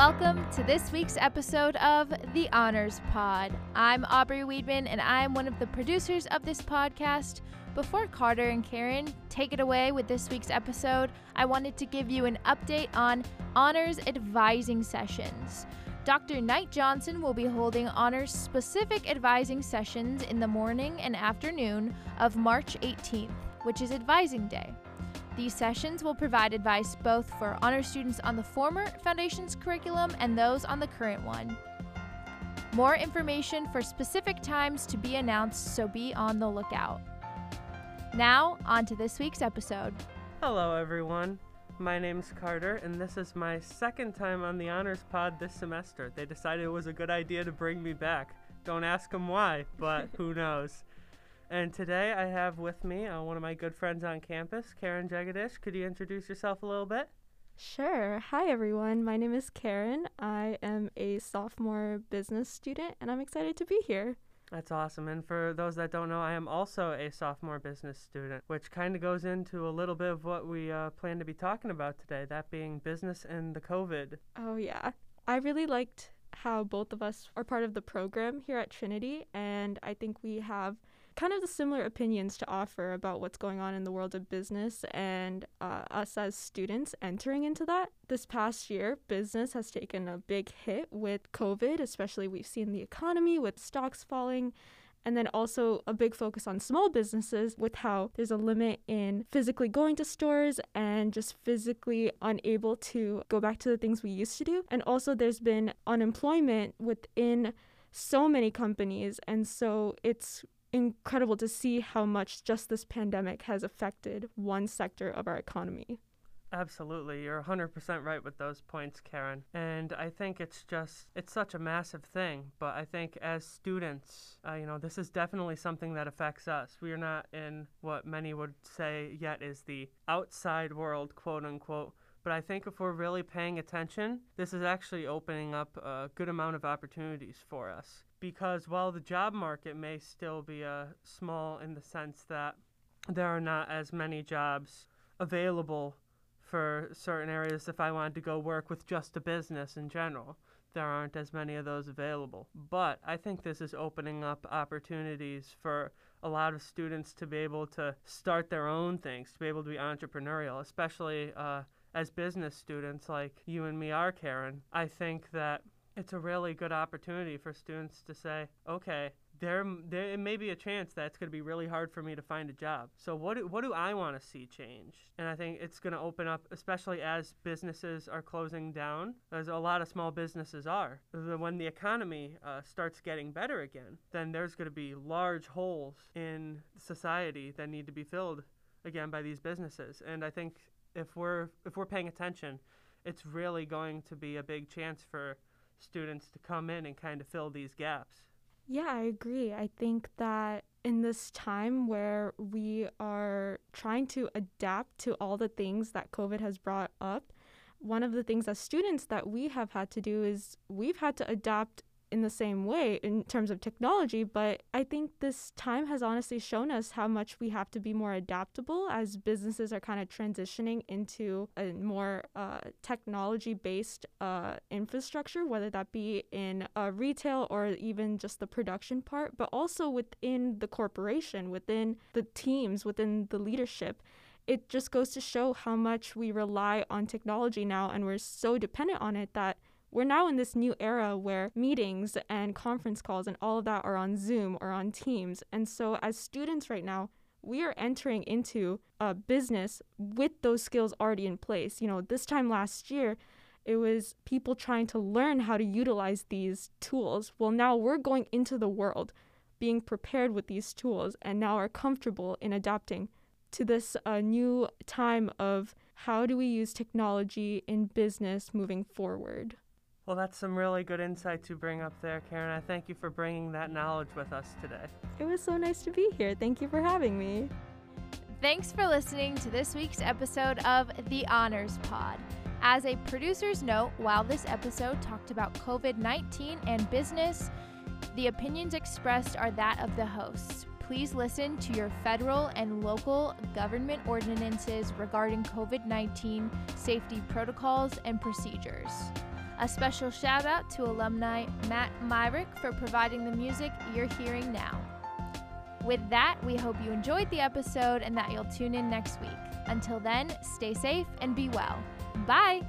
Welcome to this week's episode of The Honors Pod. I'm Aubrey Weedman, and I'm one of the producers of this podcast. Before Carter and Karen take it away with this week's episode, I wanted to give you an update on honors advising sessions. Dr. Knight Johnson will be holding honors specific advising sessions in the morning and afternoon of March 18th, which is Advising Day. These sessions will provide advice both for honor students on the former Foundations curriculum and those on the current one. More information for specific times to be announced, so be on the lookout. Now, on to this week's episode. Hello, everyone. My name's Carter, and this is my second time on the Honors Pod this semester. They decided it was a good idea to bring me back. Don't ask them why, but who knows. And today I have with me uh, one of my good friends on campus, Karen Jegadish. Could you introduce yourself a little bit? Sure. Hi, everyone. My name is Karen. I am a sophomore business student, and I'm excited to be here. That's awesome. And for those that don't know, I am also a sophomore business student, which kind of goes into a little bit of what we uh, plan to be talking about today, that being business and the COVID. Oh, yeah. I really liked how both of us are part of the program here at Trinity, and I think we have kind of the similar opinions to offer about what's going on in the world of business and uh, us as students entering into that. This past year, business has taken a big hit with COVID, especially we've seen the economy with stocks falling. And then also a big focus on small businesses with how there's a limit in physically going to stores and just physically unable to go back to the things we used to do. And also, there's been unemployment within so many companies. And so it's incredible to see how much just this pandemic has affected one sector of our economy. Absolutely. You're 100% right with those points, Karen. And I think it's just, it's such a massive thing. But I think as students, uh, you know, this is definitely something that affects us. We are not in what many would say yet is the outside world, quote unquote. But I think if we're really paying attention, this is actually opening up a good amount of opportunities for us because while the job market may still be uh, small in the sense that there are not as many jobs available for certain areas if I wanted to go work with just a business in general. There aren't as many of those available. But I think this is opening up opportunities for a lot of students to be able to start their own things, to be able to be entrepreneurial, especially uh, as business students like you and me are, Karen. I think that it's a really good opportunity for students to say, okay, there, there may be a chance that it's going to be really hard for me to find a job. So what do, what do I want to see change? And I think it's going to open up, especially as businesses are closing down, as a lot of small businesses are. When the economy uh, starts getting better again, then there's going to be large holes in society that need to be filled again by these businesses. And I think if we're if we're paying attention, it's really going to be a big chance for students to come in and kind of fill these gaps. Yeah, I agree. I think that in this time where we are trying to adapt to all the things that COVID has brought up, one of the things as students that we have had to do is we've had to adapt in the same way in terms of technology, but I think this time has honestly shown us how much we have to be more adaptable as businesses are kind of transitioning into a more uh, technology based uh, infrastructure, whether that be in uh, retail or even just the production part, but also within the corporation, within the teams, within the leadership. It just goes to show how much we rely on technology now and we're so dependent on it that we're now in this new era where meetings and conference calls and all of that are on Zoom or on Teams. And so, as students right now, we are entering into a business with those skills already in place. You know, this time last year, it was people trying to learn how to utilize these tools. Well, now we're going into the world being prepared with these tools and now are comfortable in adapting to this uh, new time of how do we use technology in business moving forward. Well, that's some really good insight to bring up there, Karen. I thank you for bringing that knowledge with us today. It was so nice to be here. Thank you for having me. Thanks for listening to this week's episode of The Honors Pod. As a producer's note, while this episode talked about COVID 19 and business, the opinions expressed are that of the hosts. Please listen to your federal and local government ordinances regarding COVID 19 safety protocols and procedures. A special shout out to alumni Matt Meyrick for providing the music you're hearing now. With that, we hope you enjoyed the episode and that you'll tune in next week. Until then, stay safe and be well. Bye!